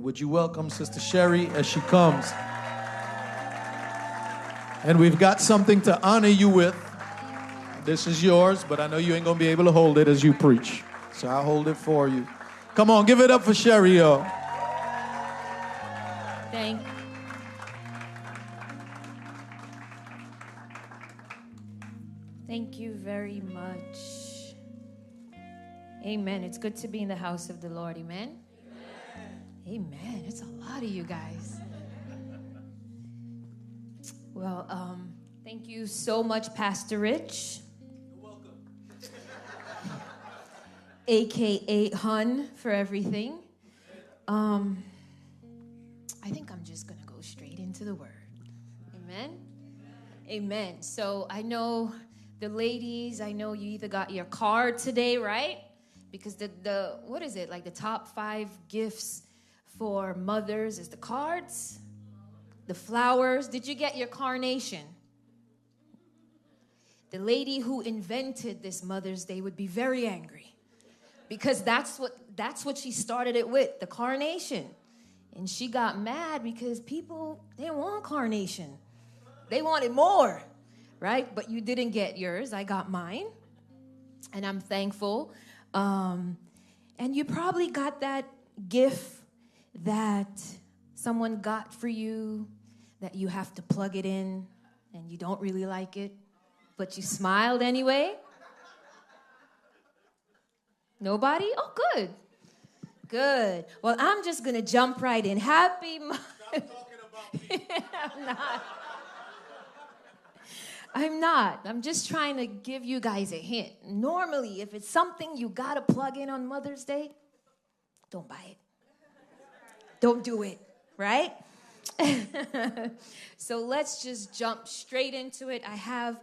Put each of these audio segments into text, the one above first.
Would you welcome Sister Sherry as she comes? And we've got something to honor you with. This is yours, but I know you ain't gonna be able to hold it as you preach. So I'll hold it for you. Come on, give it up for Sherry, y'all. Thank Thank you very much. Amen. It's good to be in the house of the Lord. Amen. Amen. Amen. It's a lot of you guys. Well, um, thank you so much, Pastor Rich. You're welcome. AKA Hun for everything. Um, I think I'm just going to go straight into the word. Amen. Amen. So I know the ladies, I know you either got your card today, right? Because the, the what is it? Like the top five gifts for mothers is the cards, the flowers. Did you get your carnation? The lady who invented this Mother's Day would be very angry because that's what that's what she started it with, the carnation. And she got mad because people didn't want carnation. They wanted more right? But you didn't get yours. I got mine. And I'm thankful. Um, and you probably got that gift that someone got for you that you have to plug it in and you don't really like it, but you smiled anyway. Nobody? Oh, good. Good. Well, I'm just going to jump right in. Happy Mother's I'm not. I'm not. I'm just trying to give you guys a hint. Normally, if it's something you gotta plug in on Mother's Day, don't buy it. Don't do it, right? so let's just jump straight into it. I have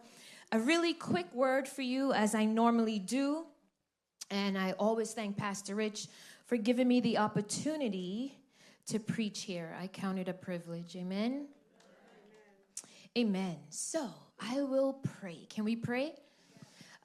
a really quick word for you, as I normally do. And I always thank Pastor Rich for giving me the opportunity to preach here. I count it a privilege. Amen. Amen. Amen. So, I will pray. Can we pray?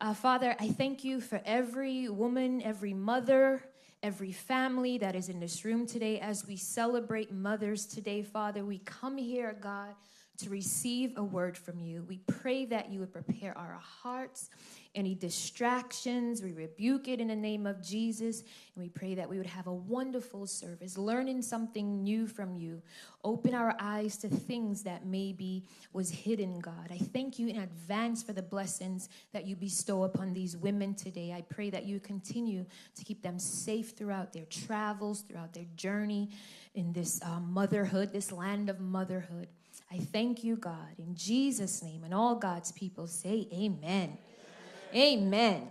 Uh, Father, I thank you for every woman, every mother, every family that is in this room today as we celebrate mothers today, Father. We come here, God, to receive a word from you. We pray that you would prepare our hearts any distractions. We rebuke it in the name of Jesus. And we pray that we would have a wonderful service, learning something new from you. Open our eyes to things that maybe was hidden, God. I thank you in advance for the blessings that you bestow upon these women today. I pray that you continue to keep them safe throughout their travels, throughout their journey in this uh, motherhood, this land of motherhood. I thank you, God, in Jesus' name. And all God's people say, Amen. Amen.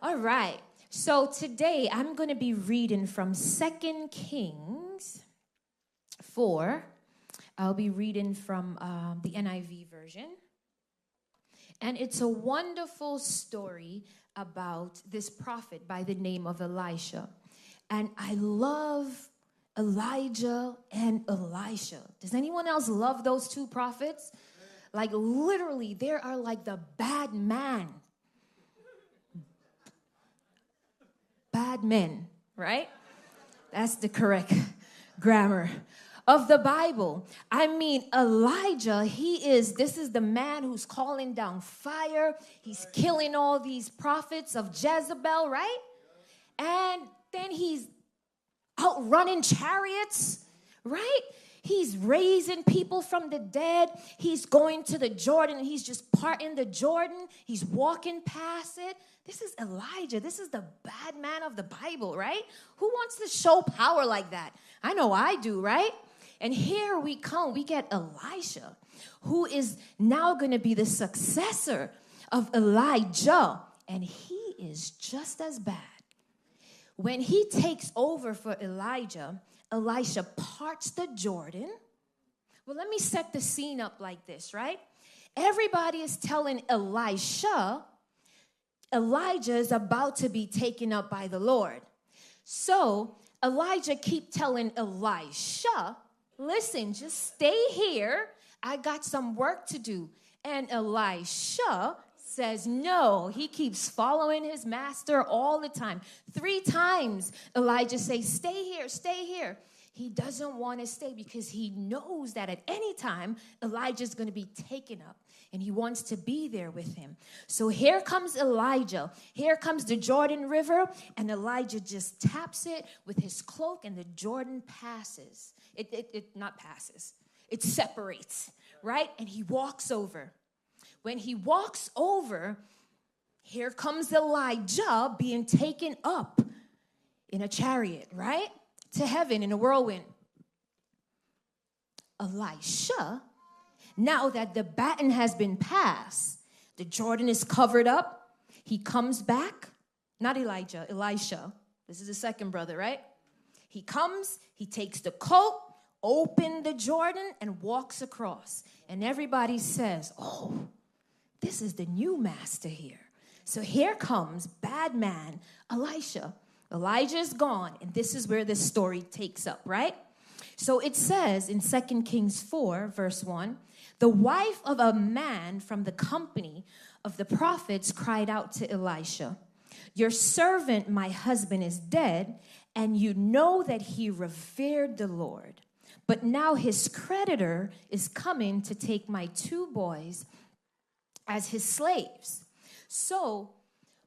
All right. So today I'm going to be reading from Second Kings 4. I'll be reading from um, the NIV version. And it's a wonderful story about this prophet by the name of Elisha. And I love Elijah and Elisha. Does anyone else love those two prophets? Like, literally, they are like the bad man bad men, right? That's the correct grammar of the Bible. I mean, Elijah, he is, this is the man who's calling down fire. He's killing all these prophets of Jezebel, right? And then he's outrunning chariots, right? He's raising people from the dead. He's going to the Jordan he's just parting the Jordan. He's walking past it. This is Elijah. This is the bad man of the Bible, right? Who wants to show power like that? I know I do, right? And here we come, we get Elisha, who is now going to be the successor of Elijah. And he is just as bad. When he takes over for Elijah, Elisha parts the Jordan. Well, let me set the scene up like this, right? Everybody is telling Elisha Elijah is about to be taken up by the Lord. So Elijah keep telling Elisha, listen, just stay here. I got some work to do. And Elisha says no. He keeps following his master all the time. Three times Elijah says, stay here, stay here. he doesn't want to stay because he knows that at any time Elijah's going to be taken up and he wants to be there with him. So here comes Elijah. Here comes the Jordan River, and Elijah just taps it with his cloak, and the Jordan passes. It, it, it not passes, it separates, right? And he walks over. When he walks over, here comes Elijah being taken up in a chariot, right? To heaven in a whirlwind. Elisha, now that the baton has been passed, the Jordan is covered up, he comes back. Not Elijah, Elisha. This is the second brother, right? He comes, he takes the coat, open the Jordan, and walks across. And everybody says, Oh, this is the new master here. So here comes bad man Elisha. Elijah is gone, and this is where this story takes up, right? So it says in 2 Kings 4, verse 1 the wife of a man from the company of the prophets cried out to Elisha, Your servant, my husband, is dead, and you know that he revered the Lord. But now his creditor is coming to take my two boys as his slaves. So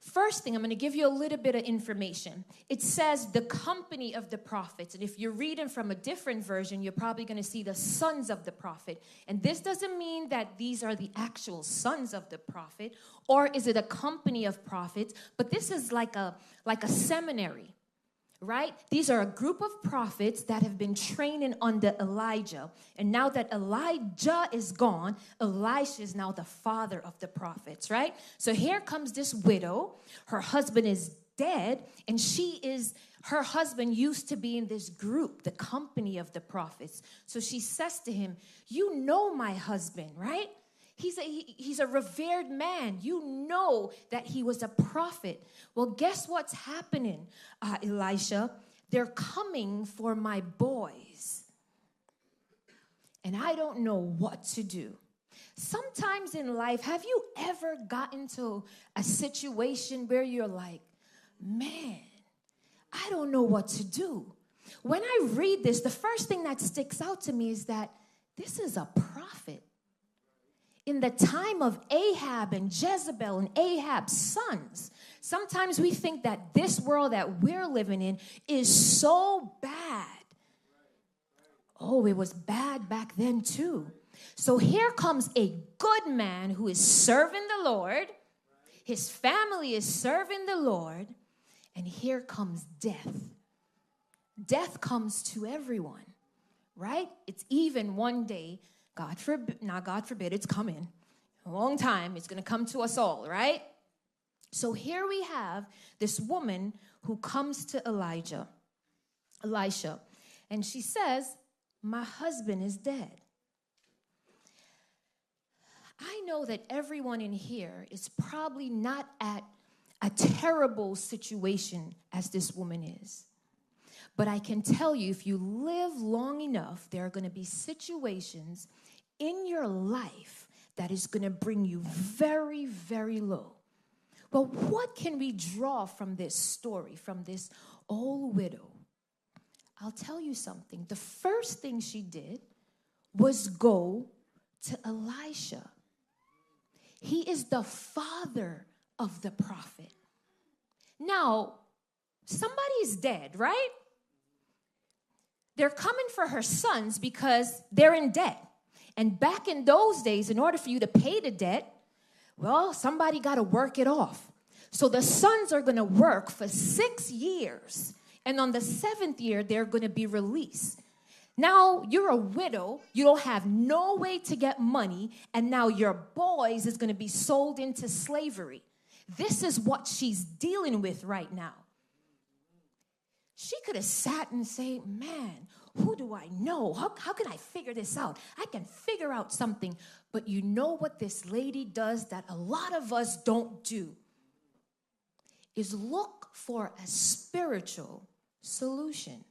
First thing, I'm going to give you a little bit of information. It says the company of the prophets. And if you're reading from a different version, you're probably going to see the sons of the prophet. And this doesn't mean that these are the actual sons of the prophet, or is it a company of prophets, but this is like a like a seminary right? These are a group of prophets that have been training under Elijah. And now that Elijah is gone, Elisha is now the father of the prophets, right? So here comes this widow. Her husband is dead, and she is, her husband used to be in this group, the company of the prophets. So she says to him, You know my husband, right? He's a, he, he's a revered man. You know that he was a prophet. Well, guess what's happening, uh, Elisha? They're coming for my boys. And I don't know what to do. Sometimes in life, have you ever gotten to a situation where you're like, man, I don't know what to do? When I read this, the first thing that sticks out to me is that this is a prophet in the time of Ahab and Jezebel and Ahab's sons. Sometimes we think that this world that we're living in is so bad. Oh, it was bad back then too. So here comes a good man who is serving the Lord. His family is serving the Lord. And here comes death. Death comes to everyone, right? It's even one day God forbid, not God forbid, it's coming. A long time, it's gonna come to us all, right? So here we have this woman who comes to Elijah, Elisha, and she says, My husband is dead. I know that everyone in here is probably not at a terrible situation as this woman is. But I can tell you, if you live long enough, there are going to be situations in your life that is going to bring you very, very low. But what can we draw from this story, from this old widow? I'll tell you something. The first thing she did was go to Elisha. He is the father of the prophet. Now, somebody's dead, right? They're coming for her sons because they're in debt. And back in those days, in order for you to pay the debt, well, somebody got to work it off. So the sons are going to work for six years. And on the seventh year, they're going to be released. Now you're a widow, you don't have no way to get money, and now your boys is going to be sold into slavery. This is what she's dealing with right now. She could have sat and say, Man, who do I know? How, how can I figure this out? I can figure out something. But you know what this lady does that a lot of us don't do? Is look for a spiritual solution.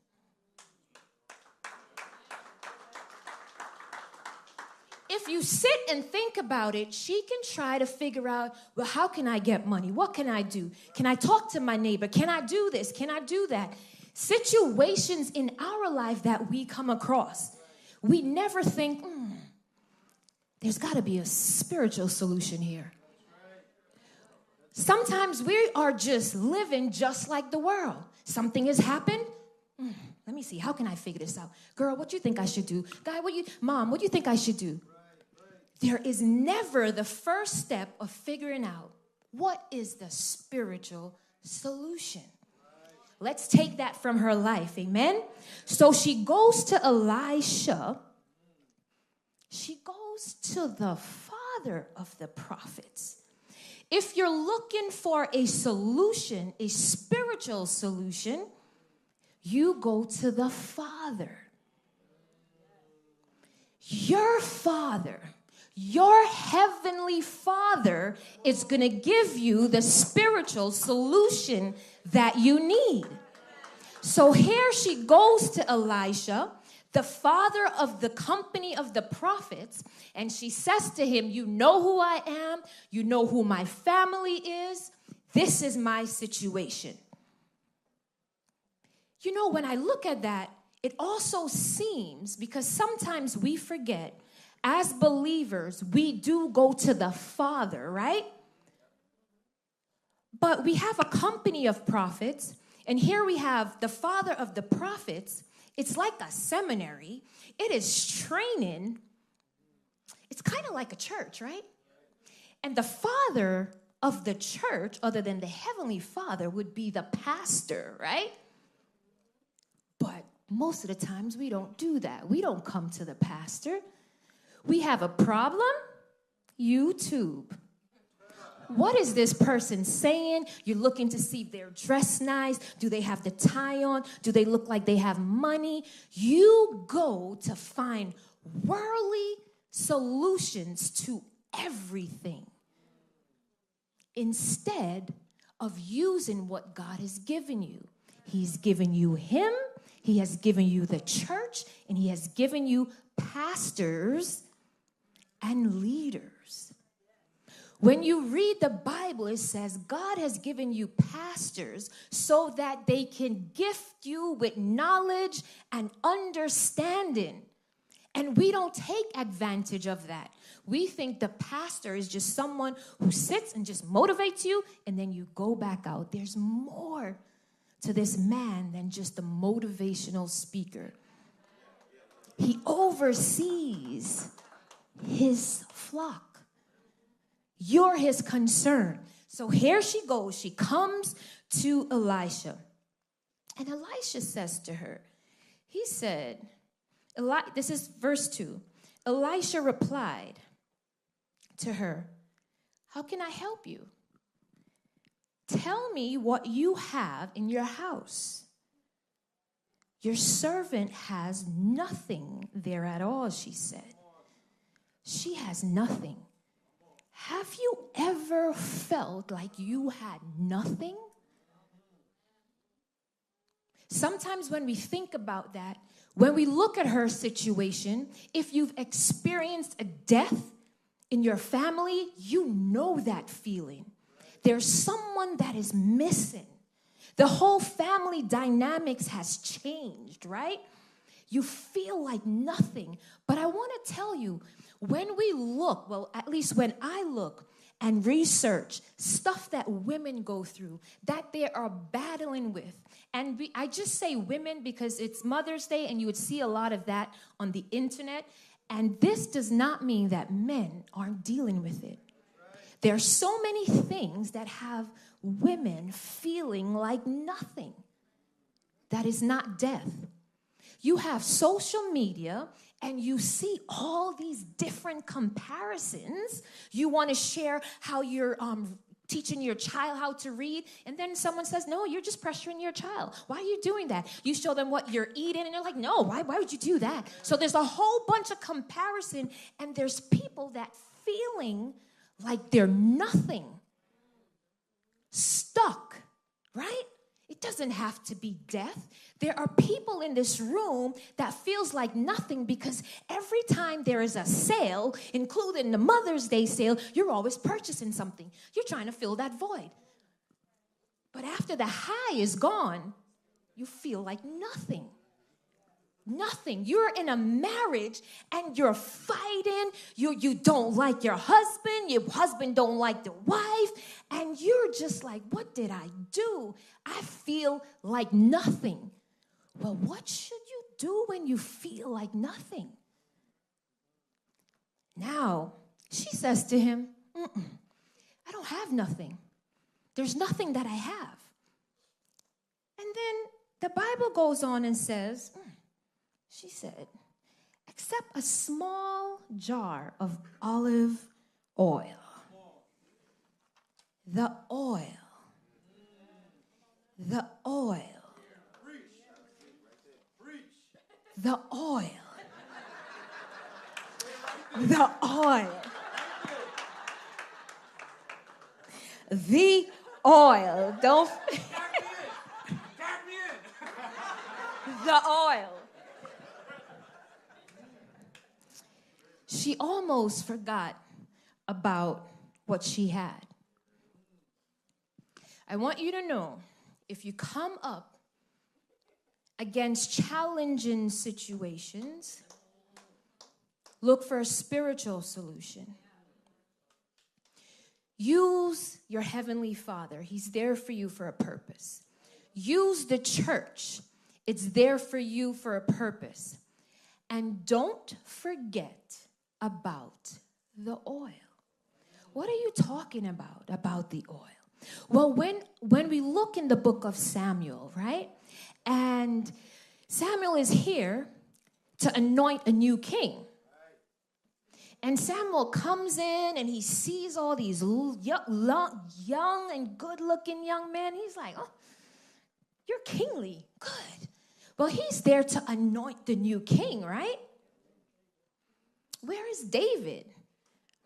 if you sit and think about it, she can try to figure out, well, how can I get money? What can I do? Can I talk to my neighbor? Can I do this? Can I do that? Situations in our life that we come across, we never think, mm, there's got to be a spiritual solution here. Sometimes we are just living just like the world. Something has happened. Mm, let me see. How can I figure this out? Girl, what do you think I should do? Guy, what you mom, what do you think I should do? There is never the first step of figuring out what is the spiritual solution. Let's take that from her life. Amen. So she goes to Elisha. She goes to the father of the prophets. If you're looking for a solution, a spiritual solution, you go to the Father. Your Father, your Heavenly Father is going to give you the spiritual solution that you need. So here she goes to Elisha the father of the company of the prophets, and she says to him, You know who I am, you know who my family is. This is my situation. You know, when I look at that, it also seems because sometimes we forget as believers, we do go to the Father, right? But we have a company of prophets, and here we have the father of the prophets it's like a seminary, it is training. It's kind of like a church, right? And the father of the church, other than the heavenly father, would be the pastor, right? But most of the times we don't do that. We don't come to the pastor. We have a problem, YouTube. What is this person saying? You're looking to see if they're dressed nice. Do they have the tie on? Do they look like they have money? You go to find worldly solutions to everything instead of using what God has given you. He's given you Him, He has given you the church, and He has given you pastors and leaders. When you read the Bible, it says God has given you pastors so that they can gift you with knowledge and understanding. And we don't take advantage of that. We think the pastor is just someone who sits and just motivates you, and then you go back out. There's more to this man than just a motivational speaker. He oversees his flock. You're his concern. So here she goes. She comes to Elisha. And Elisha says to her, He said, Eli- This is verse 2. Elisha replied to her, How can I help you? Tell me what you have in your house. Your servant has nothing there at all, she said. She has nothing. Have you ever felt like you had nothing? Sometimes when we think about that, when we look at her situation, if you've experienced a death in your family, you know that feeling. There's someone that is missing. The whole family dynamics has changed, right? You feel like nothing. But I want to tell you, when we look, well, at least when I look and research stuff that women go through, that they are battling with, and we, I just say women because it's Mother's Day and you would see a lot of that on the internet. And this does not mean that men aren't dealing with it. There are so many things that have women feeling like nothing. That is not death. You have social media and you see all these different comparisons. You want to share how you're um, teaching your child how to read, and then someone says, No, you're just pressuring your child. Why are you doing that? You show them what you're eating, and they're like, No, why, why would you do that? So there's a whole bunch of comparison, and there's people that feeling like they're nothing, stuck, right? It doesn't have to be death. There are people in this room that feels like nothing because every time there is a sale, including the Mother's Day sale, you're always purchasing something. You're trying to fill that void. But after the high is gone, you feel like nothing. Nothing. You're in a marriage and you're fighting. You, you don't like your husband. Your husband don't like the wife. And you're just like, what did I do? I feel like nothing. Well, what should you do when you feel like nothing? Now, she says to him, I don't have nothing. There's nothing that I have. And then the Bible goes on and says, mm, she said, except a small jar of olive oil. The oil. The oil. The oil. The oil. The oil. Don't. the oil. She almost forgot about what she had. I want you to know if you come up against challenging situations, look for a spiritual solution. Use your Heavenly Father, He's there for you for a purpose. Use the church, it's there for you for a purpose. And don't forget about the oil. What are you talking about about the oil? Well, when when we look in the book of Samuel, right? And Samuel is here to anoint a new king. And Samuel comes in and he sees all these young, and good looking young men. He's like, oh, you're kingly. Good. Well, he's there to anoint the new king, right? Where is David?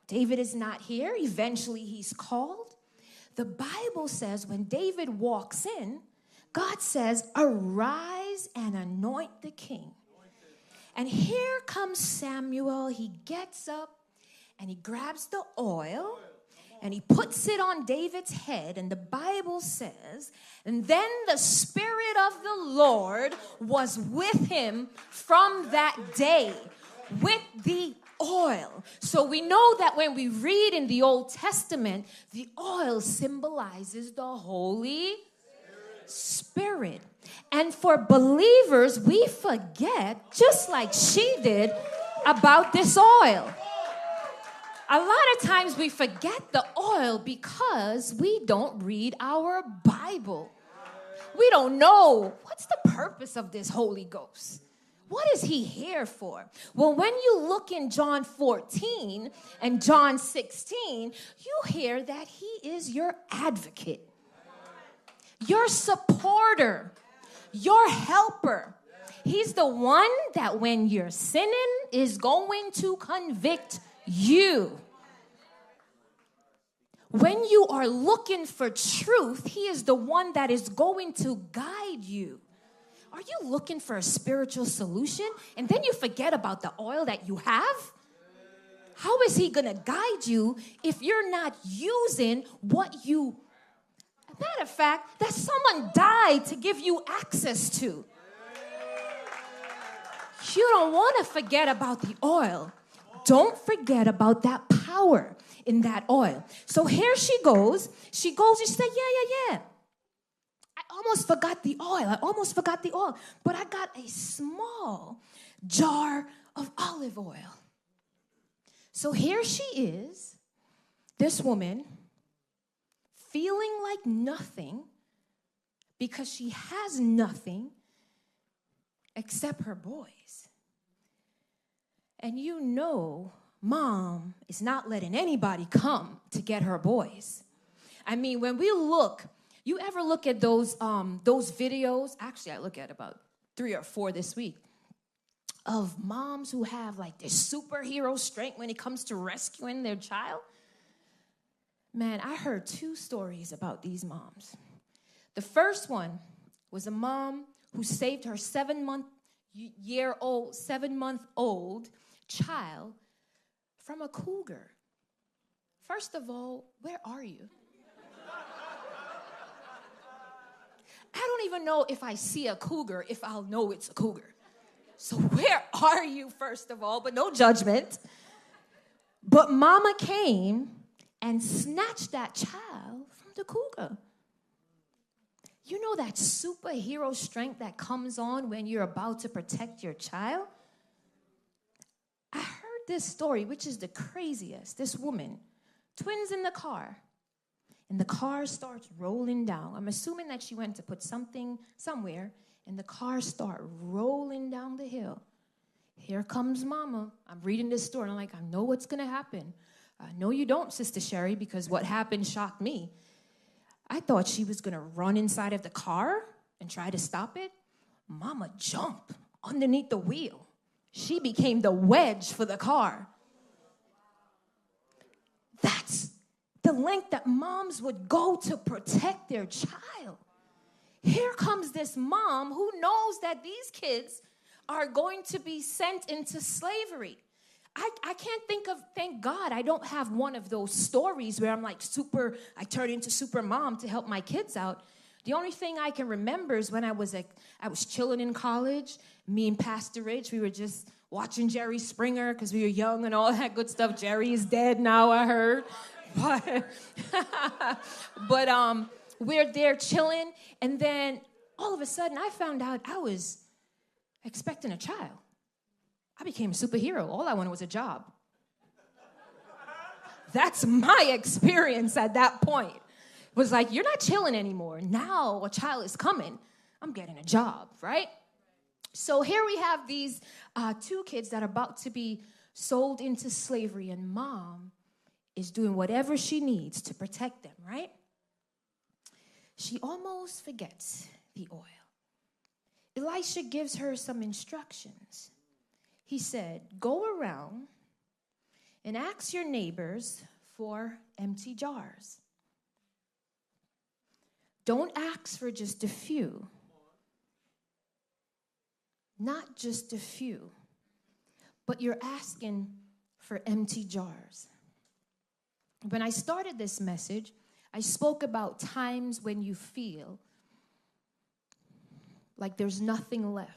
David is not here. Eventually, he's called. The Bible says when David walks in, God says, Arise and anoint the king. And here comes Samuel. He gets up and he grabs the oil and he puts it on David's head. And the Bible says, And then the Spirit of the Lord was with him from that day with the oil. So we know that when we read in the Old Testament, the oil symbolizes the Holy Spirit. And for believers, we forget, just like she did, about this oil. A lot of times we forget the oil because we don't read our Bible. We don't know what's the purpose of this Holy Ghost. What is he here for? Well, when you look in John 14 and John 16, you hear that he is your advocate, your supporter, your helper. He's the one that when you're sinning is going to convict you. When you are looking for truth, He is the one that is going to guide you. Are you looking for a spiritual solution and then you forget about the oil that you have? How is He gonna guide you if you're not using what you, matter of fact, that someone died to give you access to? You don't wanna forget about the oil. Don't forget about that power in that oil. So here she goes. She goes, she said, Yeah, yeah, yeah almost forgot the oil. I almost forgot the oil. But I got a small jar of olive oil. So here she is, this woman, feeling like nothing because she has nothing except her boys. And you know, mom is not letting anybody come to get her boys. I mean, when we look you ever look at those um, those videos? Actually, I look at about three or four this week of moms who have like this superhero strength when it comes to rescuing their child. Man, I heard two stories about these moms. The first one was a mom who saved her seven month year old, seven month old child from a cougar. First of all, where are you? I don't even know if I see a cougar if I'll know it's a cougar. So, where are you, first of all? But no judgment. But mama came and snatched that child from the cougar. You know that superhero strength that comes on when you're about to protect your child? I heard this story, which is the craziest. This woman, twins in the car, and the car starts rolling down. I'm assuming that she went to put something somewhere, and the car start rolling down the hill. Here comes mama. I'm reading this story, and I'm like, I know what's gonna happen. I know you don't, Sister Sherry, because what happened shocked me. I thought she was gonna run inside of the car and try to stop it. Mama jumped underneath the wheel. She became the wedge for the car. That's the length that moms would go to protect their child. Here comes this mom who knows that these kids are going to be sent into slavery. I, I can't think of, thank God, I don't have one of those stories where I'm like super, I turn into super mom to help my kids out. The only thing I can remember is when I was like, I was chilling in college, me and Pastor Rich, we were just watching Jerry Springer because we were young and all that good stuff. Jerry is dead now, I heard. But, but um, we're there chilling, and then all of a sudden I found out I was expecting a child. I became a superhero. All I wanted was a job. That's my experience at that point. It was like, you're not chilling anymore. Now a child is coming. I'm getting a job, right? So here we have these uh, two kids that are about to be sold into slavery, and mom is doing whatever she needs to protect them, right? She almost forgets the oil. Elisha gives her some instructions. He said, Go around and ask your neighbors for empty jars. Don't ask for just a few, not just a few, but you're asking for empty jars. When I started this message, I spoke about times when you feel like there's nothing left.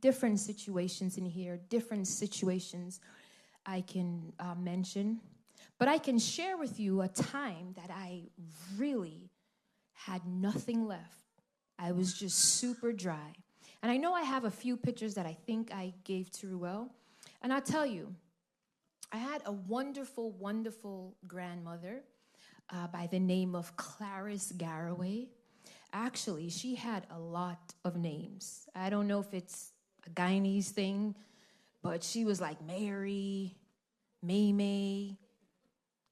Different situations in here, different situations I can uh, mention. But I can share with you a time that I really had nothing left. I was just super dry. And I know I have a few pictures that I think I gave to Ruel. And I'll tell you, I had a wonderful, wonderful grandmother uh, by the name of Clarice Garraway. Actually, she had a lot of names. I don't know if it's a Guyanese thing, but she was like Mary, May.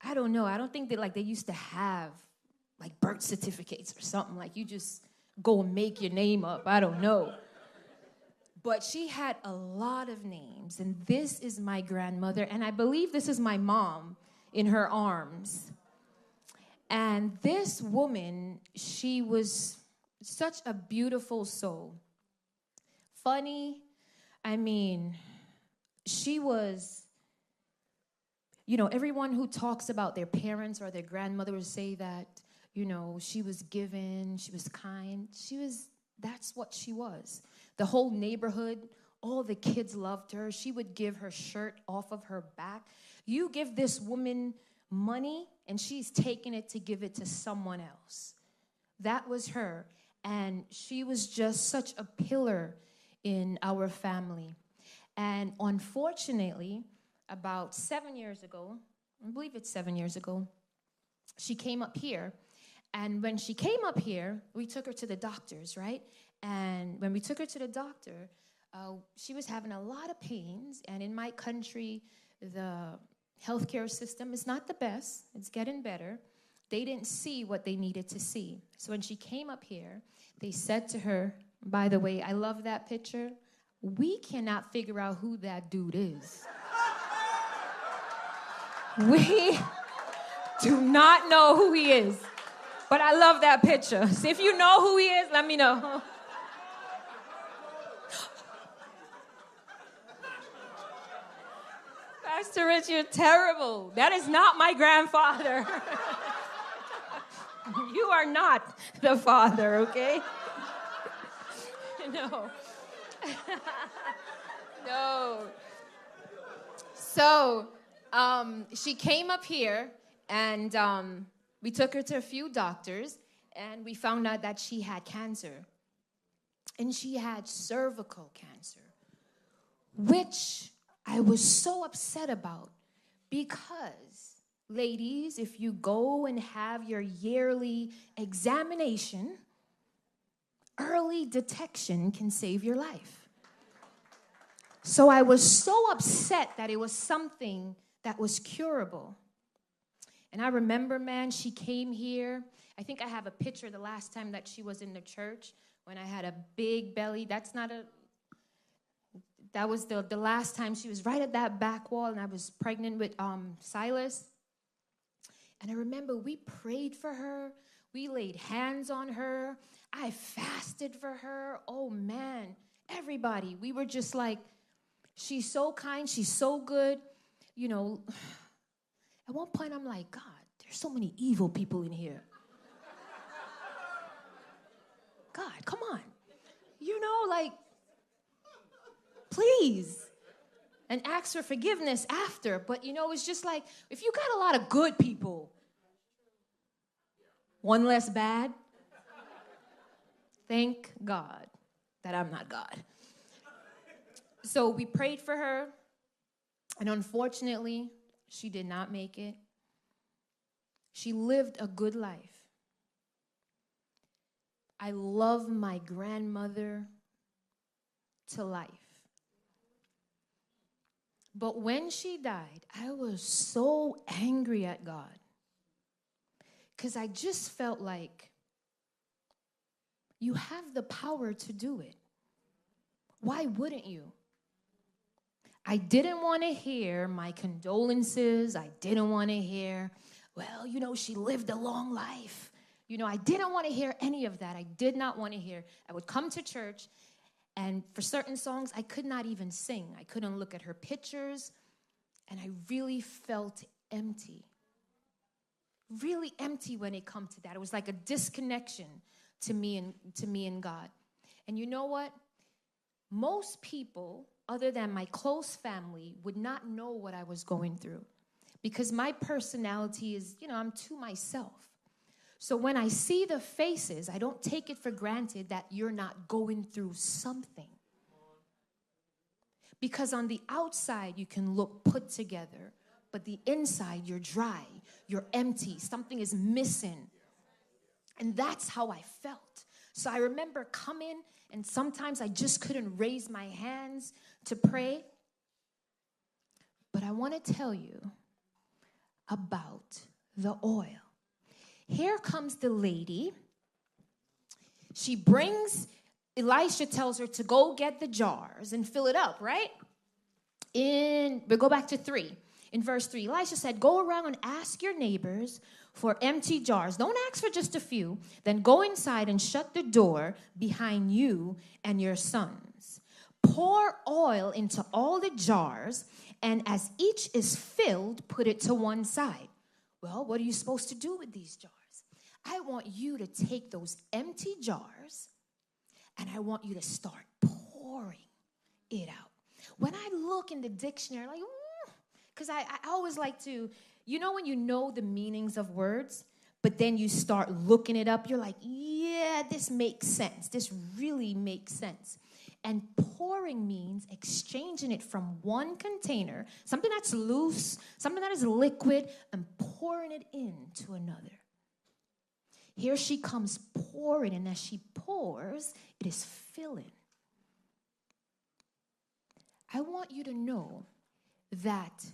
I don't know. I don't think that like they used to have like birth certificates or something. Like you just go and make your name up. I don't know. But she had a lot of names, and this is my grandmother, and I believe this is my mom in her arms. And this woman, she was such a beautiful soul. Funny, I mean, she was, you know, everyone who talks about their parents or their grandmother would say that, you know, she was given, she was kind. She was, that's what she was. The whole neighborhood, all the kids loved her. She would give her shirt off of her back. You give this woman money, and she's taking it to give it to someone else. That was her. And she was just such a pillar in our family. And unfortunately, about seven years ago, I believe it's seven years ago, she came up here. And when she came up here, we took her to the doctors, right? And when we took her to the doctor, uh, she was having a lot of pains. And in my country, the healthcare system is not the best, it's getting better. They didn't see what they needed to see. So when she came up here, they said to her, by the way, I love that picture. We cannot figure out who that dude is. we do not know who he is. But I love that picture. So if you know who he is, let me know. Pastor Rich, you're terrible. That is not my grandfather. you are not the father, okay? no. no. So um, she came up here and um, we took her to a few doctors and we found out that she had cancer. And she had cervical cancer, which I was so upset about because, ladies, if you go and have your yearly examination, early detection can save your life. So I was so upset that it was something that was curable. And I remember, man, she came here. I think I have a picture the last time that she was in the church when I had a big belly. That's not a, that was the, the last time she was right at that back wall, and I was pregnant with um, Silas. And I remember we prayed for her, we laid hands on her, I fasted for her. Oh man, everybody, we were just like, she's so kind, she's so good. You know, at one point, I'm like, God, there's so many evil people in here. God, come on. You know, like, please. And ask for forgiveness after. But you know, it's just like if you got a lot of good people, one less bad, thank God that I'm not God. So we prayed for her, and unfortunately, she did not make it. She lived a good life. I love my grandmother to life. But when she died, I was so angry at God because I just felt like you have the power to do it. Why wouldn't you? I didn't want to hear my condolences. I didn't want to hear, well, you know, she lived a long life. You know, I didn't want to hear any of that. I did not want to hear. I would come to church, and for certain songs, I could not even sing. I couldn't look at her pictures, and I really felt empty. Really empty when it come to that. It was like a disconnection to me and to me and God. And you know what? Most people, other than my close family, would not know what I was going through because my personality is, you know, I'm to myself. So when I see the faces, I don't take it for granted that you're not going through something. Because on the outside, you can look put together, but the inside, you're dry, you're empty, something is missing. And that's how I felt. So I remember coming, and sometimes I just couldn't raise my hands to pray. But I want to tell you about the oil. Here comes the lady. She brings, Elisha tells her to go get the jars and fill it up, right? In, we go back to three. In verse three, Elisha said, Go around and ask your neighbors for empty jars. Don't ask for just a few. Then go inside and shut the door behind you and your sons. Pour oil into all the jars, and as each is filled, put it to one side. Well, what are you supposed to do with these jars? I want you to take those empty jars and I want you to start pouring it out. When I look in the dictionary, like, because I, I always like to, you know, when you know the meanings of words, but then you start looking it up, you're like, yeah, this makes sense. This really makes sense. And pouring means exchanging it from one container, something that's loose, something that is liquid, and pouring it into another. Here she comes pouring, and as she pours, it is filling. I want you to know that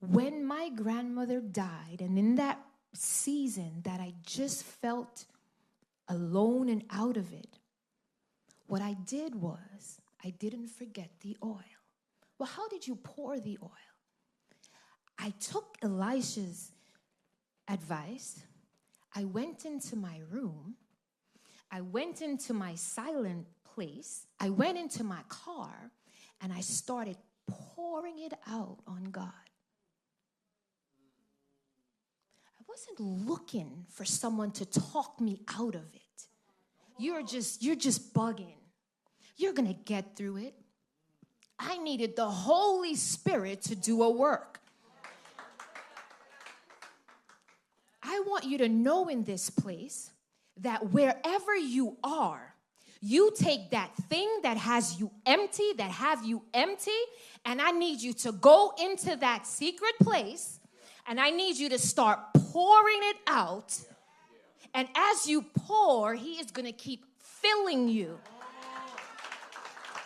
when my grandmother died, and in that season that I just felt alone and out of it, what I did was I didn't forget the oil. Well, how did you pour the oil? I took Elisha's advice I went into my room. I went into my silent place. I went into my car and I started pouring it out on God. I wasn't looking for someone to talk me out of it. You're just you're just bugging. You're going to get through it. I needed the Holy Spirit to do a work. I want you to know in this place that wherever you are, you take that thing that has you empty, that have you empty, and I need you to go into that secret place and I need you to start pouring it out. And as you pour, he is to keep filling you.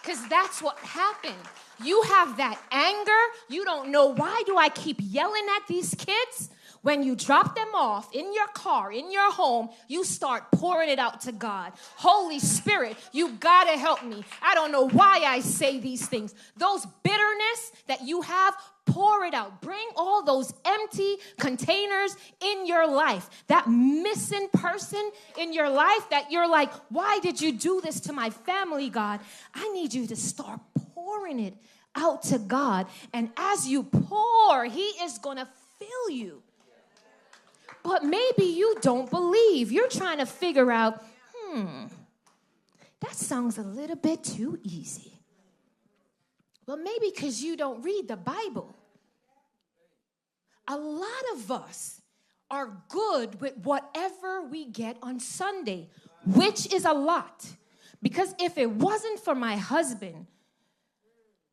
Cuz that's what happened. You have that anger. You don't know why do I keep yelling at these kids? When you drop them off in your car, in your home, you start pouring it out to God. Holy Spirit, you gotta help me. I don't know why I say these things. Those bitterness that you have, pour it out. Bring all those empty containers in your life. That missing person in your life that you're like, why did you do this to my family, God? I need you to start pouring it out to God. And as you pour, He is gonna fill you but maybe you don't believe. You're trying to figure out, hmm, that sounds a little bit too easy. Well, maybe because you don't read the Bible. A lot of us are good with whatever we get on Sunday, which is a lot. Because if it wasn't for my husband,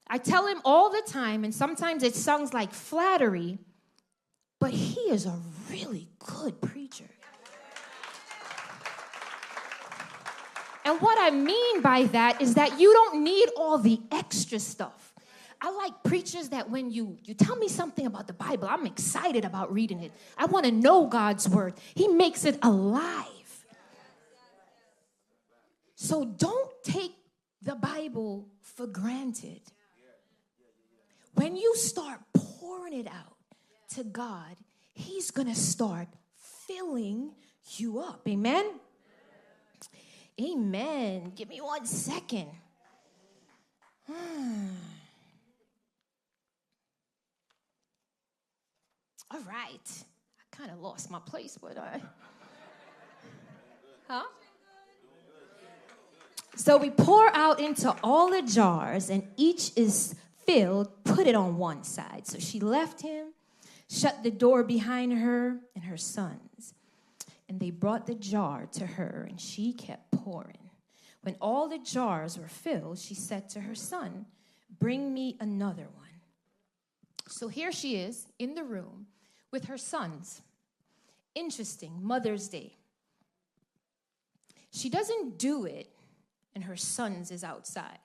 I tell him all the time, and sometimes it sounds like flattery, but he is a really good preacher. And what I mean by that is that you don't need all the extra stuff. I like preachers that when you you tell me something about the Bible, I'm excited about reading it. I want to know God's word. He makes it alive. So don't take the Bible for granted. When you start pouring it out to God, He's going to start filling you up. Amen? Amen. Give me one second. All right. I kind of lost my place, but I. Huh? So we pour out into all the jars, and each is filled. Put it on one side. So she left him shut the door behind her and her sons. And they brought the jar to her, and she kept pouring. When all the jars were filled, she said to her son, Bring me another one. So here she is in the room with her sons. Interesting, Mother's Day. She doesn't do it, and her sons is outside.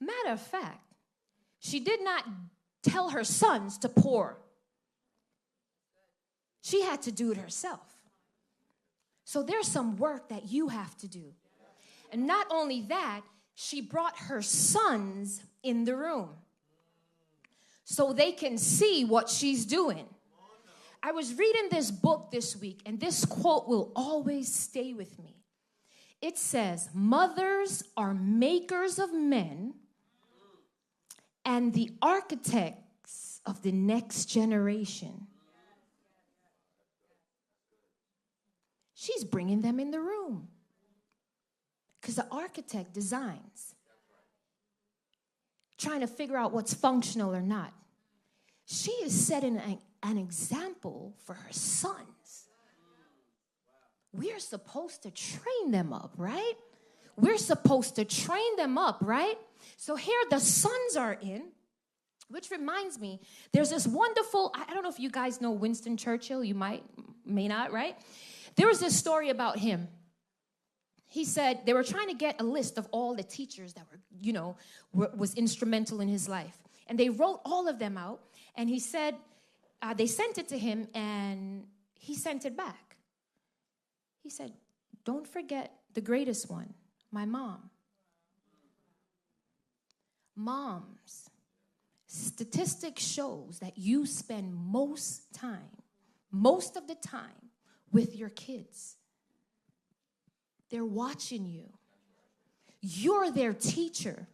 Matter of fact, she did not tell her sons to pour. She had to do it herself. So there's some work that you have to do. And not only that, she brought her sons in the room so they can see what she's doing. I was reading this book this week, and this quote will always stay with me. It says, Mothers are makers of men and the architects of the next generation. She's bringing them in the room because the architect designs, trying to figure out what's functional or not. She is setting an, an example for her sons. We're supposed to train them up, right? We're supposed to train them up, right? So here the sons are in, which reminds me, there's this wonderful, I don't know if you guys know Winston Churchill, you might, may not, right? There was this story about him. He said they were trying to get a list of all the teachers that were, you know, were, was instrumental in his life. And they wrote all of them out. And he said, uh, they sent it to him and he sent it back. He said, Don't forget the greatest one, my mom moms, statistics shows that you spend most time, most of the time with your kids. They're watching you. You're their teacher.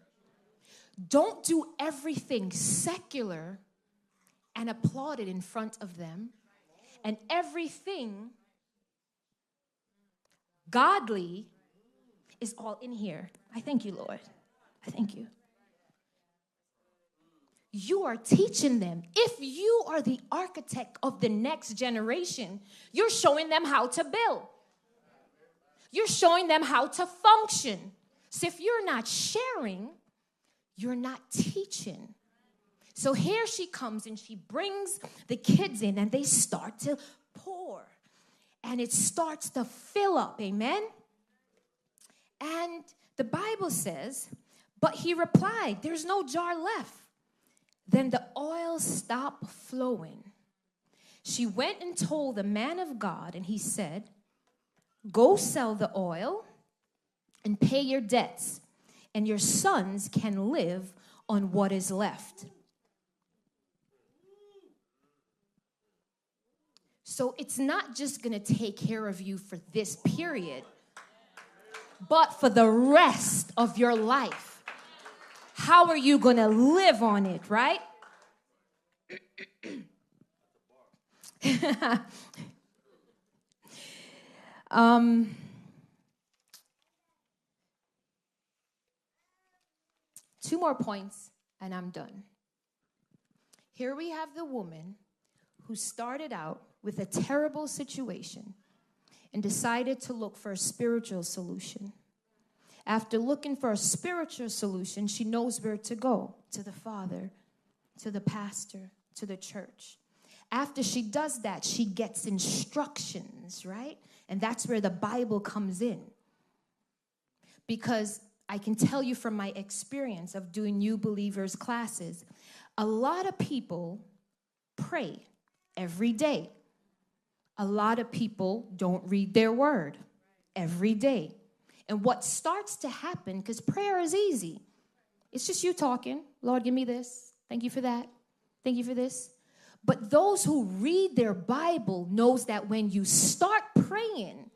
Don't do everything secular and applaud it in front of them, and everything godly is all in here. I thank you, Lord. I thank you. You are teaching them. If you are the architect of the next generation, you're showing them how to build. You're showing them how to function. So if you're not sharing, you're not teaching. So here she comes and she brings the kids in and they start to pour and it starts to fill up. Amen. And the Bible says, but he replied, There's no jar left. Then the oil stopped flowing. She went and told the man of God, and he said, Go sell the oil and pay your debts, and your sons can live on what is left. So it's not just gonna take care of you for this period, but for the rest of your life. How are you gonna live on it, right? um, two more points, and I'm done. Here we have the woman who started out with a terrible situation and decided to look for a spiritual solution. After looking for a spiritual solution, she knows where to go to the Father, to the pastor, to the church. After she does that, she gets instructions, right? And that's where the Bible comes in. Because I can tell you from my experience of doing new believers classes, a lot of people pray every day. A lot of people don't read their word every day. And what starts to happen, because prayer is easy, it's just you talking, Lord, give me this. Thank you for that. Thank you for this. But those who read their Bible knows that when you start praying,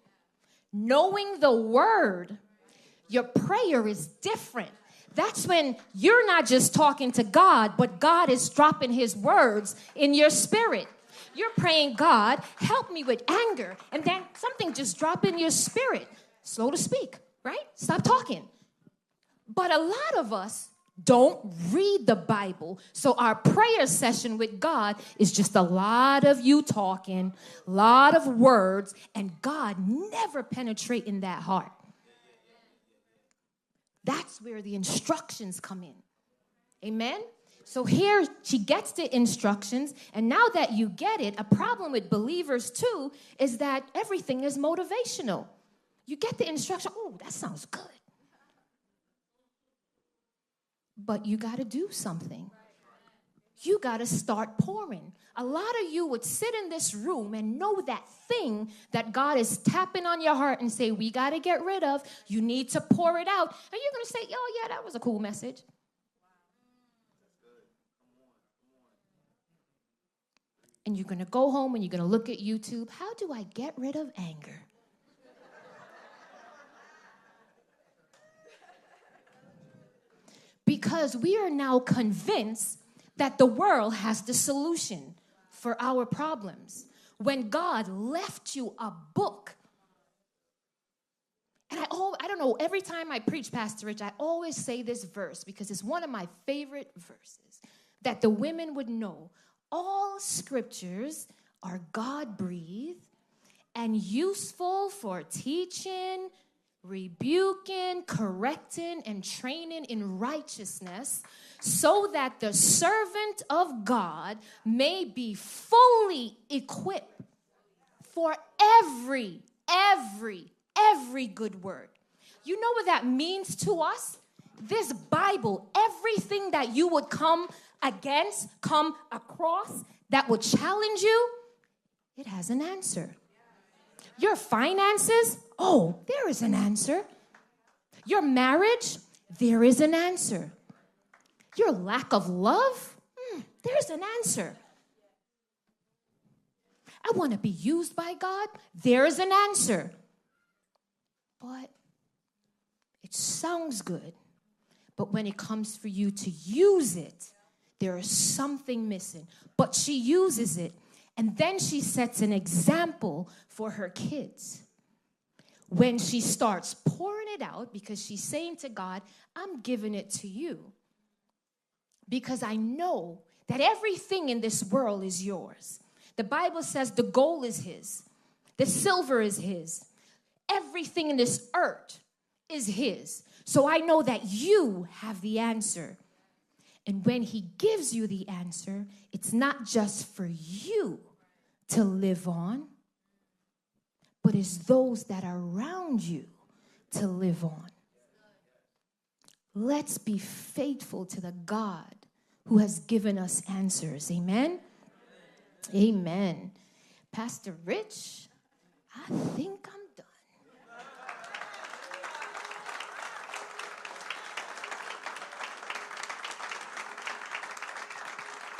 knowing the word, your prayer is different. That's when you're not just talking to God, but God is dropping his words in your spirit. You're praying, God, help me with anger. And then something just drop in your spirit. Slow to speak, right? Stop talking. But a lot of us don't read the Bible. So our prayer session with God is just a lot of you talking, a lot of words, and God never penetrate in that heart. That's where the instructions come in. Amen? So here she gets the instructions, and now that you get it, a problem with believers too is that everything is motivational. You get the instruction, oh, that sounds good. But you got to do something. You got to start pouring. A lot of you would sit in this room and know that thing that God is tapping on your heart and say, We got to get rid of. You need to pour it out. And you're going to say, Oh, yeah, that was a cool message. and you're going to go home and you're going to look at YouTube. How do I get rid of anger? Because we are now convinced that the world has the solution for our problems. When God left you a book, and I, oh, I don't know, every time I preach, Pastor Rich, I always say this verse because it's one of my favorite verses that the women would know all scriptures are God breathed and useful for teaching, rebuking, correcting, and training in righteousness, so that the servant of God may be fully equipped for every, every, every good word. You know what that means to us? This Bible, everything that you would come against, come across that would challenge you, it has an answer. Your finances, oh, there is an answer. Your marriage, there is an answer. Your lack of love, hmm, there's an answer. I want to be used by God, there is an answer. But it sounds good. But when it comes for you to use it, there is something missing. But she uses it, and then she sets an example for her kids. when she starts pouring it out because she's saying to God, I'm giving it to you because I know that everything in this world is yours. The Bible says the gold is His, the silver is His, everything in this earth is His. So I know that you have the answer. And when He gives you the answer, it's not just for you to live on, but it's those that are around you to live on. Let's be faithful to the God who has given us answers. Amen. Amen. Pastor Rich, I think I'm